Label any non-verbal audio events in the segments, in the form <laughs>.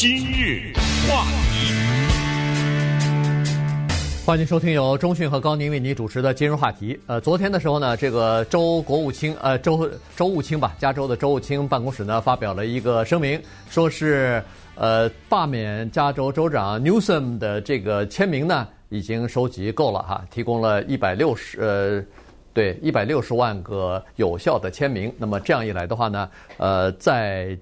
今日话题，欢迎收听由中讯和高宁为你主持的今日话题。呃，昨天的时候呢，这个州国务卿呃州州务卿吧，加州的州务卿办公室呢发表了一个声明，说是呃罢免加州州长 Newsom 的这个签名呢已经收集够了哈，提供了一百六十呃。对，一百六十万个有效的签名。那么这样一来的话呢，呃，在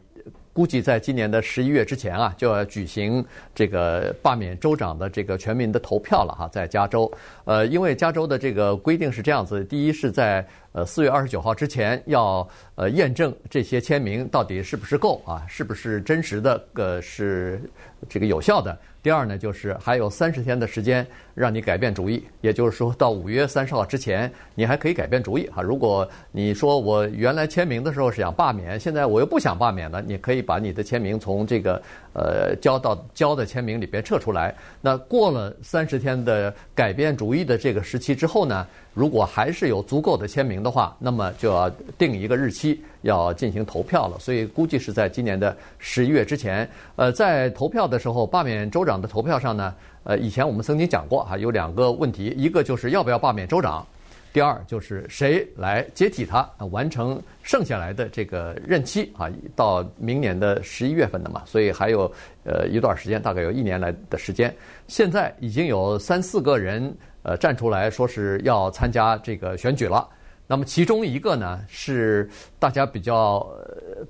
估计在今年的十一月之前啊，就要举行这个罢免州长的这个全民的投票了哈，在加州。呃，因为加州的这个规定是这样子，第一是在呃四月二十九号之前要呃验证这些签名到底是不是够啊，是不是真实的，呃，是这个有效的。第二呢，就是还有三十天的时间让你改变主意，也就是说到五月三十号之前，你还可以改变主意哈。如果你说我原来签名的时候是想罢免，现在我又不想罢免了，你可以把你的签名从这个呃交到交的签名里边撤出来。那过了三十天的改变主意的这个时期之后呢，如果还是有足够的签名的话，那么就要定一个日期要进行投票了。所以估计是在今年的十一月之前。呃，在投票的时候，罢免州长。的投票上呢，呃，以前我们曾经讲过哈，有两个问题，一个就是要不要罢免州长，第二就是谁来接替他，完成剩下来的这个任期啊，到明年的十一月份的嘛，所以还有呃一段时间，大概有一年来的时间。现在已经有三四个人呃站出来说是要参加这个选举了。那么其中一个呢，是大家比较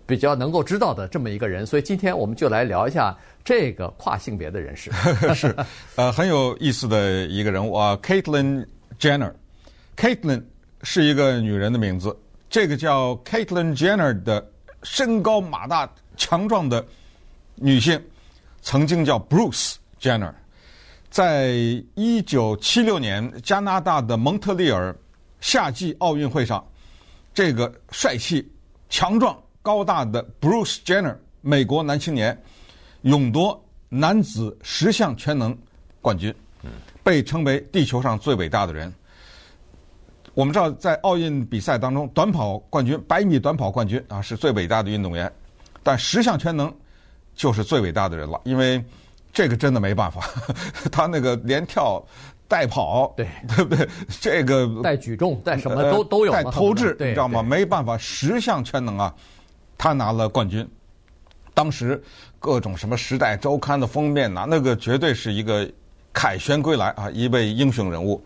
比较能够知道的这么一个人，所以今天我们就来聊一下这个跨性别的人士。<laughs> 是，呃，很有意思的一个人物啊，Caitlyn Jenner。Caitlyn 是一个女人的名字，这个叫 Caitlyn Jenner 的身高马大、强壮的女性，曾经叫 Bruce Jenner，在一九七六年加拿大的蒙特利尔。夏季奥运会上，这个帅气、强壮、高大的 Bruce Jenner，美国男青年，勇夺男子十项全能冠军，被称为地球上最伟大的人。我们知道，在奥运比赛当中，短跑冠军、百米短跑冠军啊，是最伟大的运动员，但十项全能就是最伟大的人了，因为这个真的没办法，<laughs> 他那个连跳。带跑，对对不对？这个带举重，带什么都都有。带投掷，你知道吗？没办法，十项全能啊，他拿了冠军。当时各种什么《时代周刊》的封面呐，那个绝对是一个凯旋归来啊，一位英雄人物。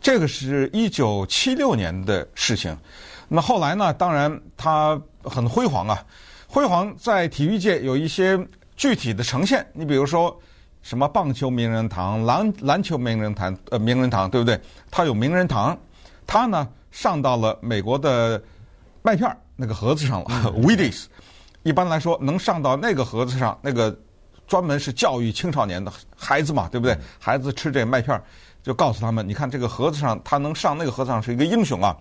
这个是一九七六年的事情。那么后来呢？当然他很辉煌啊，辉煌在体育界有一些具体的呈现。你比如说。什么棒球名人堂、篮篮球名人堂，呃，名人堂对不对？他有名人堂，他呢上到了美国的麦片那个盒子上了，<laughs> Wheaties。一般来说，能上到那个盒子上，那个专门是教育青少年的孩子嘛，对不对？孩子吃这麦片，就告诉他们，你看这个盒子上，他能上那个盒子上是一个英雄啊，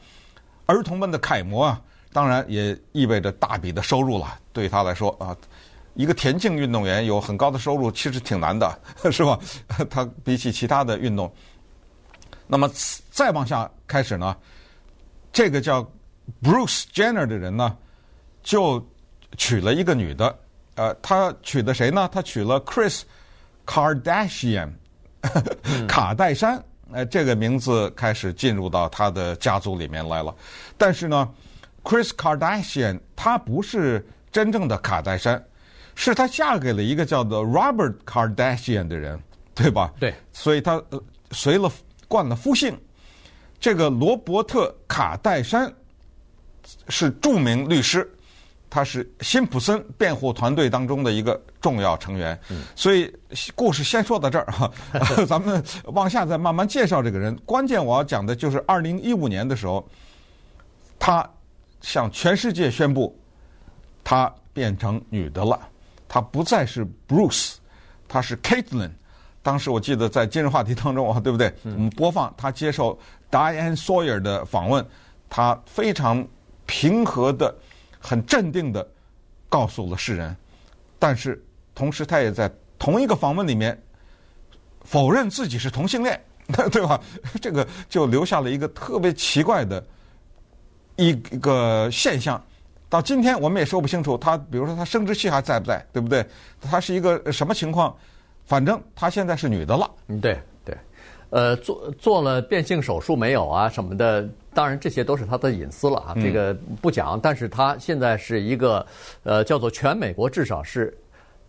儿童们的楷模啊。当然也意味着大笔的收入了，对他来说啊。一个田径运动员有很高的收入，其实挺难的，<laughs> 是吧？<laughs> 他比起其他的运动，那么再往下开始呢，这个叫 Bruce Jenner 的人呢，就娶了一个女的，呃，他娶的谁呢？他娶了 Chris Kardashian，<laughs> 卡戴珊，呃，这个名字开始进入到他的家族里面来了。但是呢，Chris Kardashian 他不是真正的卡戴珊。是她嫁给了一个叫做 Robert Kardashian 的人，对吧？对，所以她呃随了冠了夫姓。这个罗伯特卡戴珊是著名律师，他是辛普森辩护团队当中的一个重要成员。嗯，所以故事先说到这儿哈，<laughs> 咱们往下再慢慢介绍这个人。关键我要讲的就是二零一五年的时候，他向全世界宣布，他变成女的了。她不再是 Bruce，他是 Caitlyn。当时我记得在今日话题当中啊，<laughs> 对不对？我们播放他接受 Diane Sawyer 的访问，他非常平和的、很镇定的告诉了世人。但是同时，他也在同一个访问里面否认自己是同性恋，<laughs> 对吧？这个就留下了一个特别奇怪的一个现象。到今天我们也说不清楚，他比如说他生殖器还在不在，对不对？他是一个什么情况？反正他现在是女的了。嗯，对对，呃，做做了变性手术没有啊什么的？当然这些都是他的隐私了啊，这个不讲。但是他现在是一个呃，叫做全美国至少是。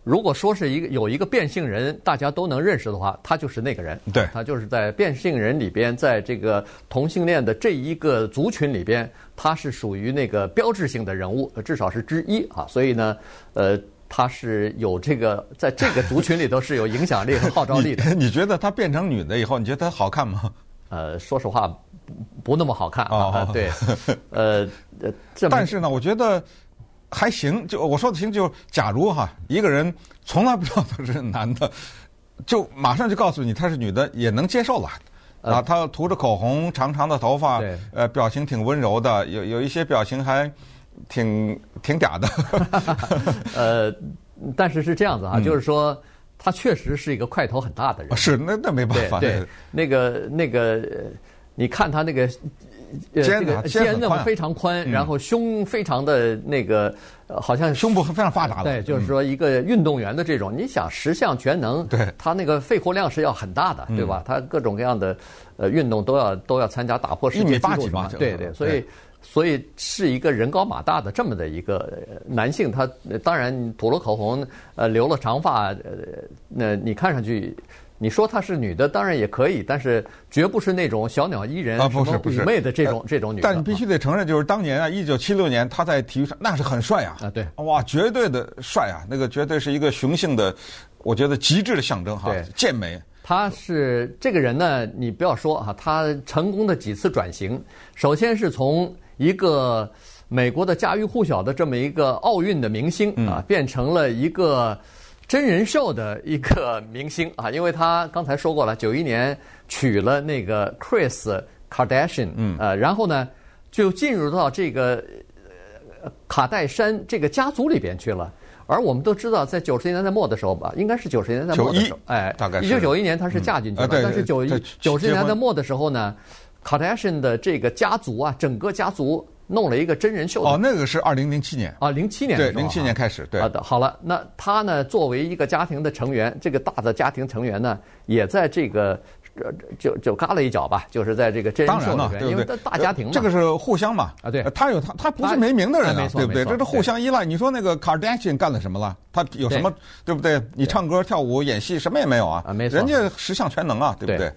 如果说是一个有一个变性人，大家都能认识的话，他就是那个人。对，他就是在变性人里边，在这个同性恋的这一个族群里边，他是属于那个标志性的人物，至少是之一啊。所以呢，呃，他是有这个在这个族群里头是有影响力和号召力的。<laughs> 你，你觉得他变成女的以后，你觉得他好看吗？呃，说实话，不那么好看啊。哦、对，呃 <laughs> 呃，但是呢，我觉得。还行，就我说的行，就假如哈，一个人从来不知道他是男的，就马上就告诉你他是女的，也能接受了。啊，他涂着口红，长长的头发，对呃，表情挺温柔的，有有一些表情还挺挺嗲的。<laughs> 呃，但是是这样子啊，嗯、就是说他确实是一个块头很大的人。是，那那没办法。对，对那个那个，你看他那个。肩这个肩那么非常宽，然后胸非常的那个，好像胸部非常发达的。对，就是说一个运动员的这种，你想十项全能，对，他那个肺活量是要很大的，对吧？他各种各样的呃运动都要都要参加，打破世界纪录嘛。对对，所以所以是一个人高马大的这么的一个男性，他当然涂了口红，呃，留了长发，呃，那你看上去。你说她是女的，当然也可以，但是绝不是那种小鸟依人、啊、不是不是妩媚的这种这种女的。但你必须得承认，就是当年啊，一九七六年她在体育上那是很帅啊！啊，对，哇，绝对的帅啊！那个绝对是一个雄性的，我觉得极致的象征哈，对健美。他是这个人呢，你不要说啊，他成功的几次转型，首先是从一个美国的家喻户晓的这么一个奥运的明星啊，嗯、变成了一个。真人秀的一个明星啊，因为他刚才说过了，九一年娶了那个 Chris Kardashian，嗯，呃，然后呢就进入到这个卡戴珊这个家族里边去了。而我们都知道，在九十年代末的时候吧，应该是九十年代末的时候，哎，大概一九九一年他是嫁进去了，但是九一九十年代末的时候呢，卡戴珊的这个家族啊，整个家族。弄了一个真人秀哦，那个是二零零七年啊，零七年对，零七年开始对。好的，好了，那他呢，作为一个家庭的成员，这个大的家庭成员呢，也在这个就就嘎了一脚吧，就是在这个真人秀里边，因为大家庭嘛，这个是互相嘛啊，对，他有他，他不是没名的人啊，对不对？这是互相依赖。你说那个 Kardashian 干了什么了？他有什么对不对？你唱歌、跳舞、演戏什么也没有啊，啊，没错，人家十项全能啊，对不对？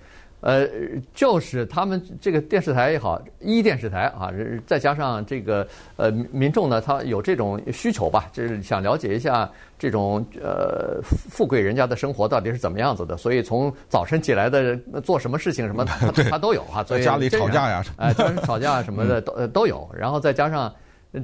呃，就是他们这个电视台也好，一电视台啊，再加上这个呃民众呢，他有这种需求吧，就是想了解一下这种呃富贵人家的生活到底是怎么样子的，所以从早晨起来的做什么事情什么，<laughs> 他他都有哈，所以家里吵架呀，哎，家人吵架什么的都都有，然后再加上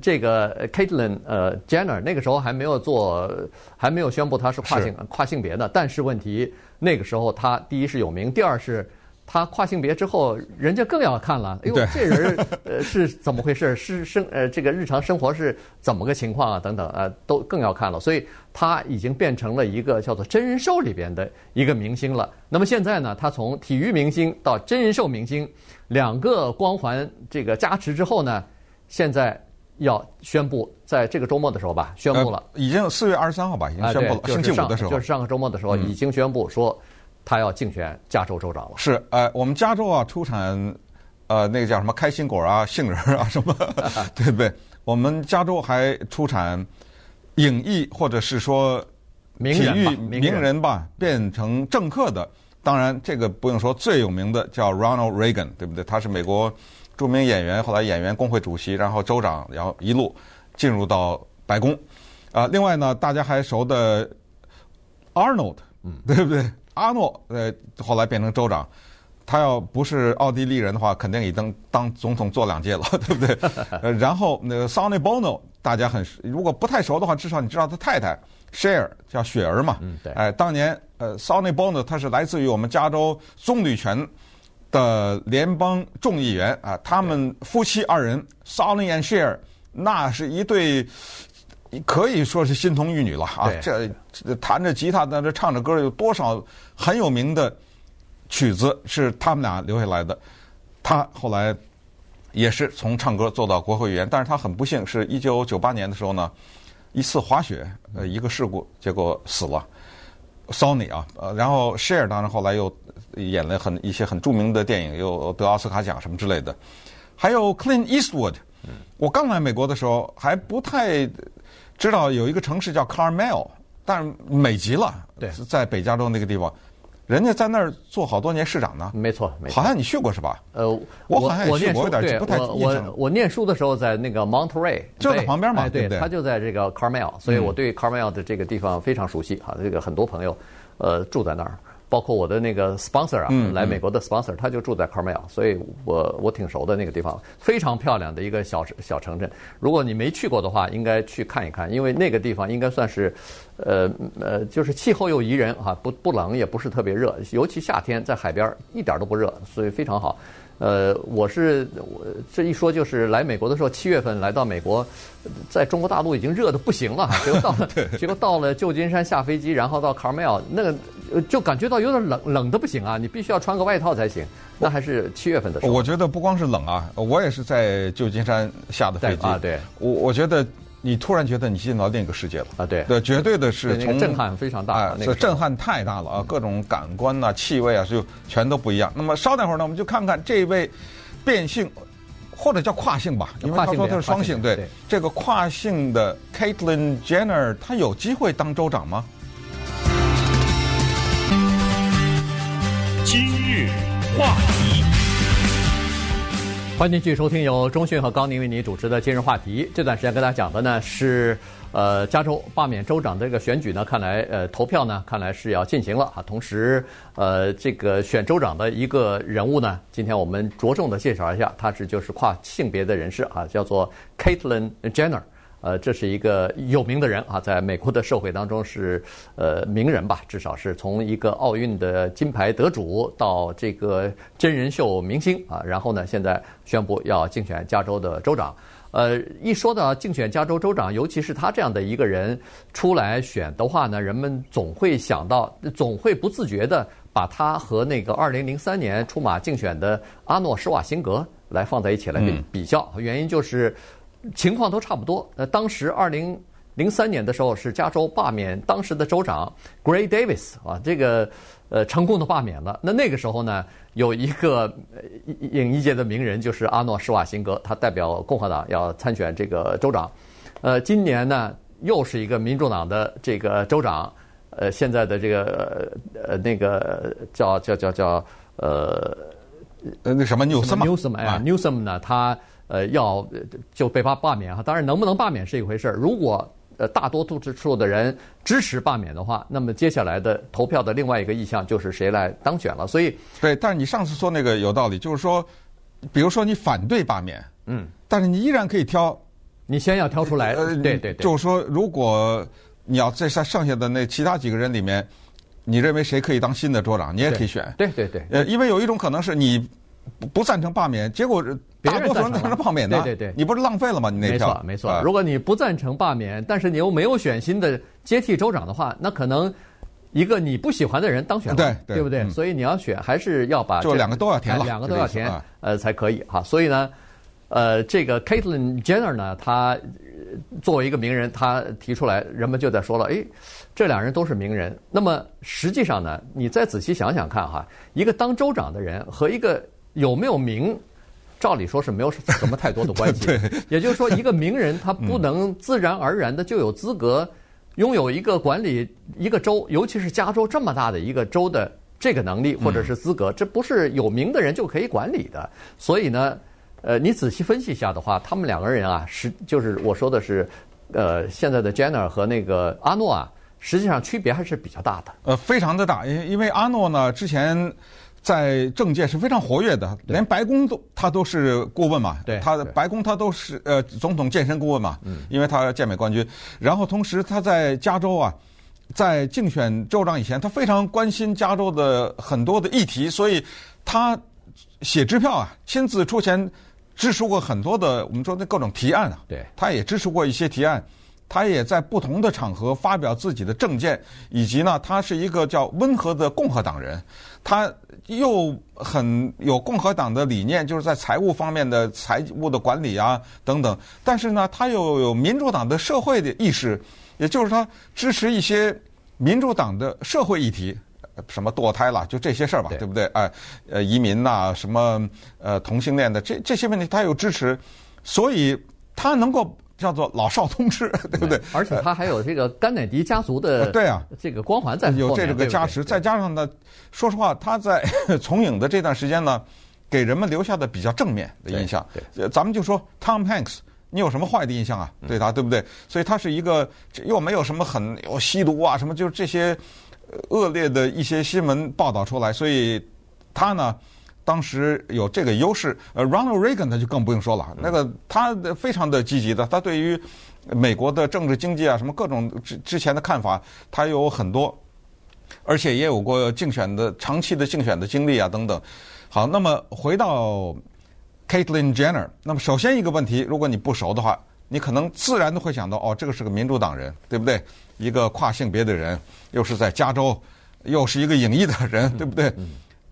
这个 Caitlyn 呃 Jenner 那个时候还没有做，还没有宣布他是跨性跨性别的，但是问题那个时候他第一是有名，第二是。他跨性别之后，人家更要看了。哎呦，这人呃是怎么回事？是生呃这个日常生活是怎么个情况啊？等等啊，都更要看了。所以他已经变成了一个叫做真人秀里边的一个明星了。那么现在呢，他从体育明星到真人秀明星，两个光环这个加持之后呢，现在要宣布，在这个周末的时候吧，宣布了，已经四月二十三号吧，已经宣布了，星期五的时候，就是上个周末的时候已经宣布说。他要竞选加州州长了。是，呃，我们加州啊，出产，呃，那个叫什么开心果啊、杏仁啊什么，<laughs> 对不对？我们加州还出产影艺或者是说体育名人吧，变成政客的。当然，这个不用说，最有名的叫 Ronald Reagan，对不对？他是美国著名演员，后来演员工会主席，然后州长，然后一路进入到白宫。啊、呃，另外呢，大家还熟的 Arnold，嗯，对不对？阿诺，呃，后来变成州长，他要不是奥地利人的话，肯定已经当总统做两届了，<laughs> 对不对？呃，<laughs> 然后那个 Sonny Bono，大家很如果不太熟的话，至少你知道他太太 Share 叫雪儿嘛，嗯，对，哎，当年呃 Sonny Bono 他是来自于我们加州棕榈泉的联邦众议员啊，他们夫妻二人 Sonny and Cher，那是一对。可以说是金童玉女了啊！这弹着吉他在这唱着歌，有多少很有名的曲子是他们俩留下来的？他后来也是从唱歌做到国会议员，但是他很不幸，是一九九八年的时候呢，一次滑雪呃一个事故，结果死了。Sony 啊，呃，然后 Share 当然后来又演了很一些很著名的电影，又得奥斯卡奖什么之类的。还有 Clint Eastwood，我刚来美国的时候还不太知道有一个城市叫 Carmel，但是美极了，对，在北加州那个地方。人家在那儿做好多年市长呢，没错，没错。好像你去过是吧？呃，我好像也去过，我有点不太。我我念书的时候在那个 Monterey，就在旁边嘛，对对？他就在这个 Carmel，所以我对 Carmel 的这个地方非常熟悉。哈，这个很多朋友，呃，住在那儿。包括我的那个 sponsor 啊，嗯、来美国的 sponsor，他就住在 Carmel，所以我我挺熟的那个地方，非常漂亮的一个小小城镇。如果你没去过的话，应该去看一看，因为那个地方应该算是，呃呃，就是气候又宜人啊，不不冷也不是特别热，尤其夏天在海边一点都不热，所以非常好。呃，我是我这一说就是来美国的时候，七月份来到美国，在中国大陆已经热的不行了，<laughs> 结果到了结果到了旧金山下飞机，然后到 Carmel 那个就感觉到有点冷，冷的不行啊！你必须要穿个外套才行。那还是七月份的时候。我觉得不光是冷啊，我也是在旧金山下的飞机啊。对，我我觉得。你突然觉得你进到另一个世界了啊！对，对，绝对的是从震撼非常大啊，这震撼太大了啊！各种感官呐、气味啊，就全都不一样。那么稍等会儿呢，我们就看看这位变性或者叫跨性吧，因为他说他是双性。对，这个跨性的 Caitlyn Jenner，他有机会当州长吗？今日话题。欢迎继续收听由中讯和高宁为你主持的今日话题。这段时间跟大家讲的呢是，呃，加州罢免州长这个选举呢，看来呃投票呢，看来是要进行了啊。同时，呃，这个选州长的一个人物呢，今天我们着重的介绍一下，他是就是跨性别的人士啊，叫做 Caitlyn Jenner。呃，这是一个有名的人啊，在美国的社会当中是呃名人吧，至少是从一个奥运的金牌得主到这个真人秀明星啊，然后呢，现在宣布要竞选加州的州长。呃，一说到竞选加州州长，尤其是他这样的一个人出来选的话呢，人们总会想到，总会不自觉的把他和那个二零零三年出马竞选的阿诺施瓦辛格来放在一起来比比较，原因就是。情况都差不多。呃，当时二零零三年的时候是加州罢免当时的州长 Gray Davis 啊，这个呃成功的罢免了。那那个时候呢，有一个影艺界的名人就是阿诺施瓦辛格，他代表共和党要参选这个州长。呃，今年呢又是一个民主党的这个州长，呃，现在的这个呃那个叫叫叫叫呃呃那什么 Newsom 哎呀 Newsom 呢他。呃，要就被罢罢免哈，当然能不能罢免是一回事儿。如果呃大多数的人支持罢免的话，那么接下来的投票的另外一个意向就是谁来当选了。所以，对，但是你上次说那个有道理，就是说，比如说你反对罢免，嗯，但是你依然可以挑，你先要挑出来，呃，对对对，就是说，如果你要在剩剩下的那其他几个人里面，你认为谁可以当新的州长，你也可以选，对对对，呃，因为有一种可能是你不不赞成罢免，结果。大多数人赞成罢免的，对对对，你不是浪费了吗？你那票没错没错。如果你不赞成罢免，但是你又没有选新的接替州长的话，那可能一个你不喜欢的人当选了，对对不对？所以你要选，还是要把就两个都要填了，两个都要填，呃，才可以哈。所以呢，呃，这个 Caitlyn Jenner 呢，他作为一个名人，他提出来，人们就在说了，哎，这两人都是名人。那么实际上呢，你再仔细想想看哈，一个当州长的人和一个有没有名。照理说是没有什么太多的关系，也就是说，一个名人他不能自然而然的就有资格拥有一个管理一个州，尤其是加州这么大的一个州的这个能力或者是资格，这不是有名的人就可以管理的。所以呢，呃，你仔细分析一下的话，他们两个人啊，是就是我说的是，呃，现在的 Jenner 和那个阿诺啊，实际上区别还是比较大的。呃，非常的大，因因为阿诺呢之前。在政界是非常活跃的，连白宫都他都是顾问嘛，对，他的白宫他都是呃总统健身顾问嘛，嗯，因为他健美冠军。然后同时他在加州啊，在竞选州长以前，他非常关心加州的很多的议题，所以他写支票啊，亲自出钱支持过很多的我们说的各种提案啊，对，他也支持过一些提案。他也在不同的场合发表自己的政见，以及呢，他是一个叫温和的共和党人，他又很有共和党的理念，就是在财务方面的财务的管理啊等等。但是呢，他又有民主党的社会的意识，也就是他支持一些民主党的社会议题，什么堕胎啦，就这些事儿吧，对，对不对？哎，呃，移民呐，什么呃同性恋的这这些问题，他又支持，所以他能够。叫做老少通吃，对不对？而且他还有这个甘乃迪家族的对啊，<laughs> 这个光环在有这个加持，再加上呢，说实话，他在 <laughs> 从影的这段时间呢，给人们留下的比较正面的印象。对，咱们就说 Tom Hanks，你有什么坏的印象啊？对他，对不对？所以他是一个又没有什么很有吸毒啊什么，就是这些恶劣的一些新闻报道出来，所以他呢。当时有这个优势，呃，Ronald Reagan 他就更不用说了，那个他非常的积极的，他对于美国的政治经济啊什么各种之之前的看法，他有很多，而且也有过竞选的长期的竞选的经历啊等等。好，那么回到 Caitlyn Jenner，那么首先一个问题，如果你不熟的话，你可能自然的会想到，哦，这个是个民主党人，对不对？一个跨性别的人，又是在加州，又是一个影艺的人，对不对？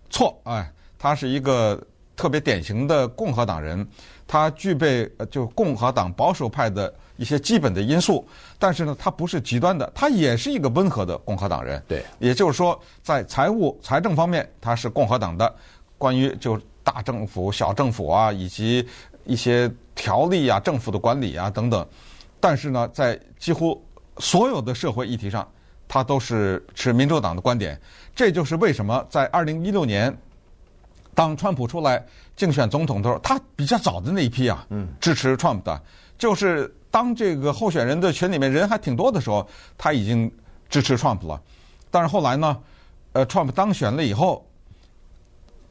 错，哎。他是一个特别典型的共和党人，他具备就共和党保守派的一些基本的因素，但是呢，他不是极端的，他也是一个温和的共和党人。对，也就是说，在财务财政方面，他是共和党的。关于就大政府、小政府啊，以及一些条例啊、政府的管理啊等等，但是呢，在几乎所有的社会议题上，他都是持民主党的观点。这就是为什么在二零一六年。当川普出来竞选总统的时候，他比较早的那一批啊，支持 Trump 的，就是当这个候选人的群里面人还挺多的时候，他已经支持 Trump 了。但是后来呢，呃，川普当选了以后，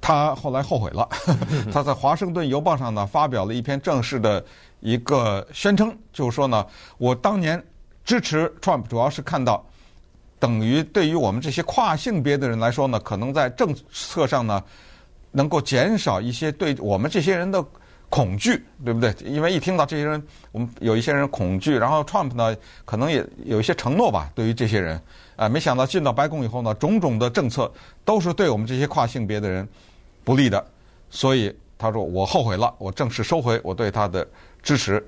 他后来后悔了，<laughs> 他在《华盛顿邮报》上呢发表了一篇正式的一个宣称，就是说呢，我当年支持 Trump 主要是看到，等于对于我们这些跨性别的人来说呢，可能在政策上呢。能够减少一些对我们这些人的恐惧，对不对？因为一听到这些人，我们有一些人恐惧，然后 Trump 呢，可能也有一些承诺吧，对于这些人，啊，没想到进到白宫以后呢，种种的政策都是对我们这些跨性别的人不利的，所以他说我后悔了，我正式收回我对他的支持，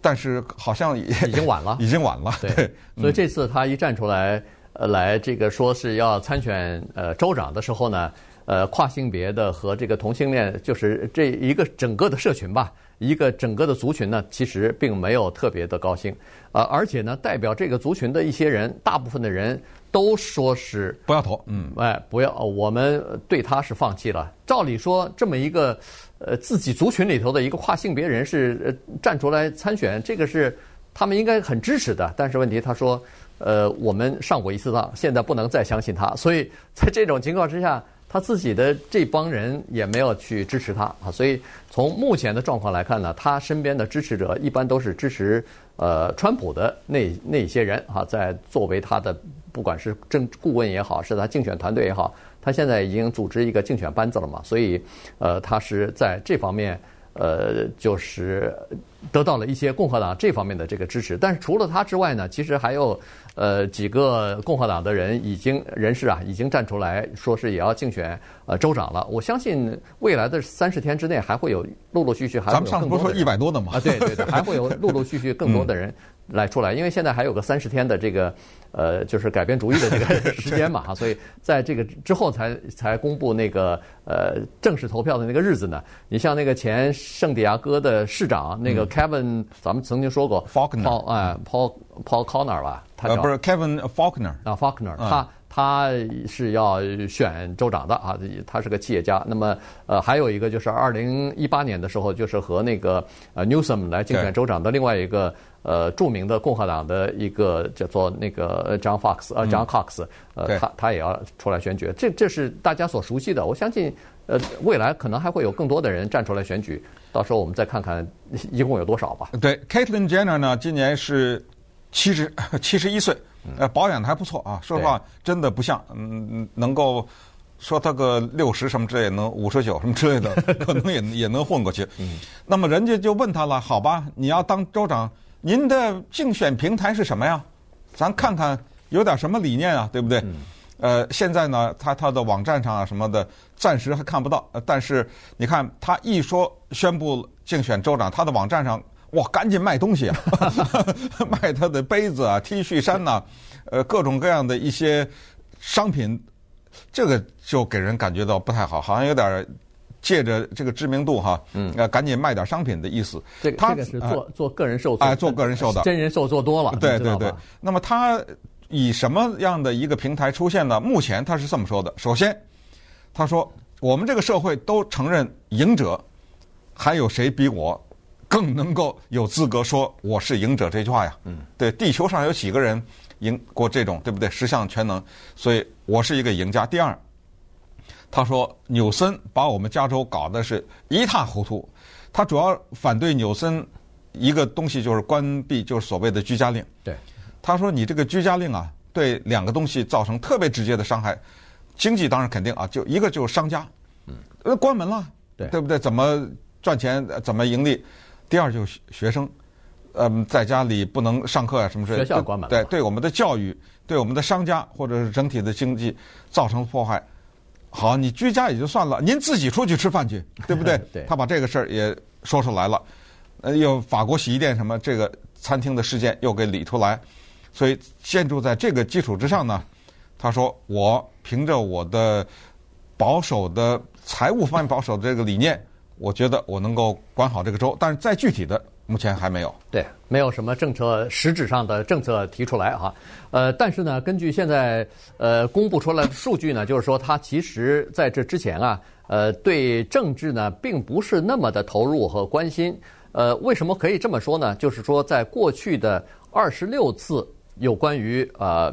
但是好像已经晚了，<laughs> 已经晚了，对，对所以这次他一站出来，呃，来这个说是要参选呃州长的时候呢。呃，跨性别的和这个同性恋，就是这一个整个的社群吧，一个整个的族群呢，其实并没有特别的高兴。呃，而且呢，代表这个族群的一些人，大部分的人都说是不要投，嗯，哎，不要，我们对他是放弃了。照理说，这么一个呃自己族群里头的一个跨性别人士站出来参选，这个是他们应该很支持的。但是问题，他说，呃，我们上过一次当，现在不能再相信他。所以在这种情况之下。他自己的这帮人也没有去支持他啊，所以从目前的状况来看呢，他身边的支持者一般都是支持呃川普的那那些人哈，在作为他的不管是政顾问也好，是他竞选团队也好，他现在已经组织一个竞选班子了嘛，所以呃他是在这方面。呃，就是得到了一些共和党这方面的这个支持，但是除了他之外呢，其实还有呃几个共和党的人已经人士啊，已经站出来说是也要竞选呃州长了。我相信未来的三十天之内还会有陆陆续续还会有更多的人。咱们上次不是说一百多的吗？啊，对对对，还会有陆陆续续更多的人来出来，因为现在还有个三十天的这个。呃，就是改变主意的这个 <laughs> 时间嘛，哈，所以在这个之后才才公布那个呃正式投票的那个日子呢。你像那个前圣地亚哥的市长那个 Kevin，咱们曾经说过 Faulconer，哎，Paul Paul Connor 吧，他不是 Kevin Faulconer 啊，Faulconer，他他是要选州长的啊，他是个企业家。那么呃，还有一个就是二零一八年的时候，就是和那个呃 Newsom 来竞选州长的另外一个。呃，著名的共和党的一个叫做那个 John Fox 呃 John Cox，呃，他他也要出来选举，这这是大家所熟悉的。我相信，呃，未来可能还会有更多的人站出来选举，到时候我们再看看一共有多少吧。对，Caitlyn Jenner 呢，今年是七十 <laughs> 七十一岁，呃，保养的还不错啊。说实话，真的不像，嗯，能够说他个六十什么之类，能五十九什么之类的，<laughs> 可能也也能混过去。嗯，那么人家就问他了，好吧，你要当州长。您的竞选平台是什么呀？咱看看有点什么理念啊，对不对？嗯、呃，现在呢，他他的网站上啊什么的，暂时还看不到。但是你看，他一说宣布竞选州长，他的网站上哇，赶紧卖东西啊，<laughs> 卖他的杯子啊、T 恤衫呐、啊，呃，各种各样的一些商品，这个就给人感觉到不太好，好像有点。借着这个知名度哈，嗯，呃赶紧卖点商品的意思。这个这个是做做个人秀，哎，做个人秀的，真人秀做多了。对对对。那么他以什么样的一个平台出现呢？目前他是这么说的：首先，他说我们这个社会都承认赢者，还有谁比我更能够有资格说我是赢者这句话呀？嗯，对，地球上有几个人赢过这种，对不对？十项全能，所以我是一个赢家。第二。他说：“纽森把我们加州搞得是一塌糊涂。他主要反对纽森一个东西，就是关闭，就是所谓的居家令。对，他说你这个居家令啊，对两个东西造成特别直接的伤害。经济当然肯定啊，就一个就是商家，嗯，关门了，对，对不对？怎么赚钱？怎么盈利？第二就是学生，嗯，在家里不能上课啊，什么之类的。学校关门了。对，对我们的教育，对我们的商家或者是整体的经济造成破坏。”好，你居家也就算了，您自己出去吃饭去，<laughs> 对不对？对。他把这个事儿也说出来了，呃，又法国洗衣店什么这个餐厅的事件又给理出来，所以建筑在这个基础之上呢，他说我凭着我的保守的财务方面保守的这个理念，我觉得我能够管好这个州，但是再具体的。目前还没有，对，没有什么政策实质上的政策提出来哈，呃，但是呢，根据现在呃公布出来的数据呢，就是说他其实在这之前啊，呃，对政治呢并不是那么的投入和关心，呃，为什么可以这么说呢？就是说在过去的二十六次有关于呃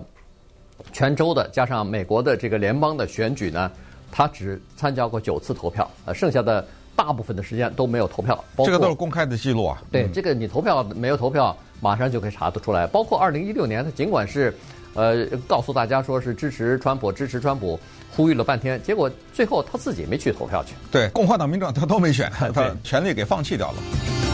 全州的加上美国的这个联邦的选举呢，他只参加过九次投票，呃，剩下的。大部分的时间都没有投票，这个都是公开的记录啊。对，这个你投票没有投票，马上就可以查得出来。包括二零一六年，他尽管是，呃，告诉大家说是支持川普，支持川普，呼吁了半天，结果最后他自己没去投票去。对，共和党、民主党他都没选，他 <laughs> 权力给放弃掉了。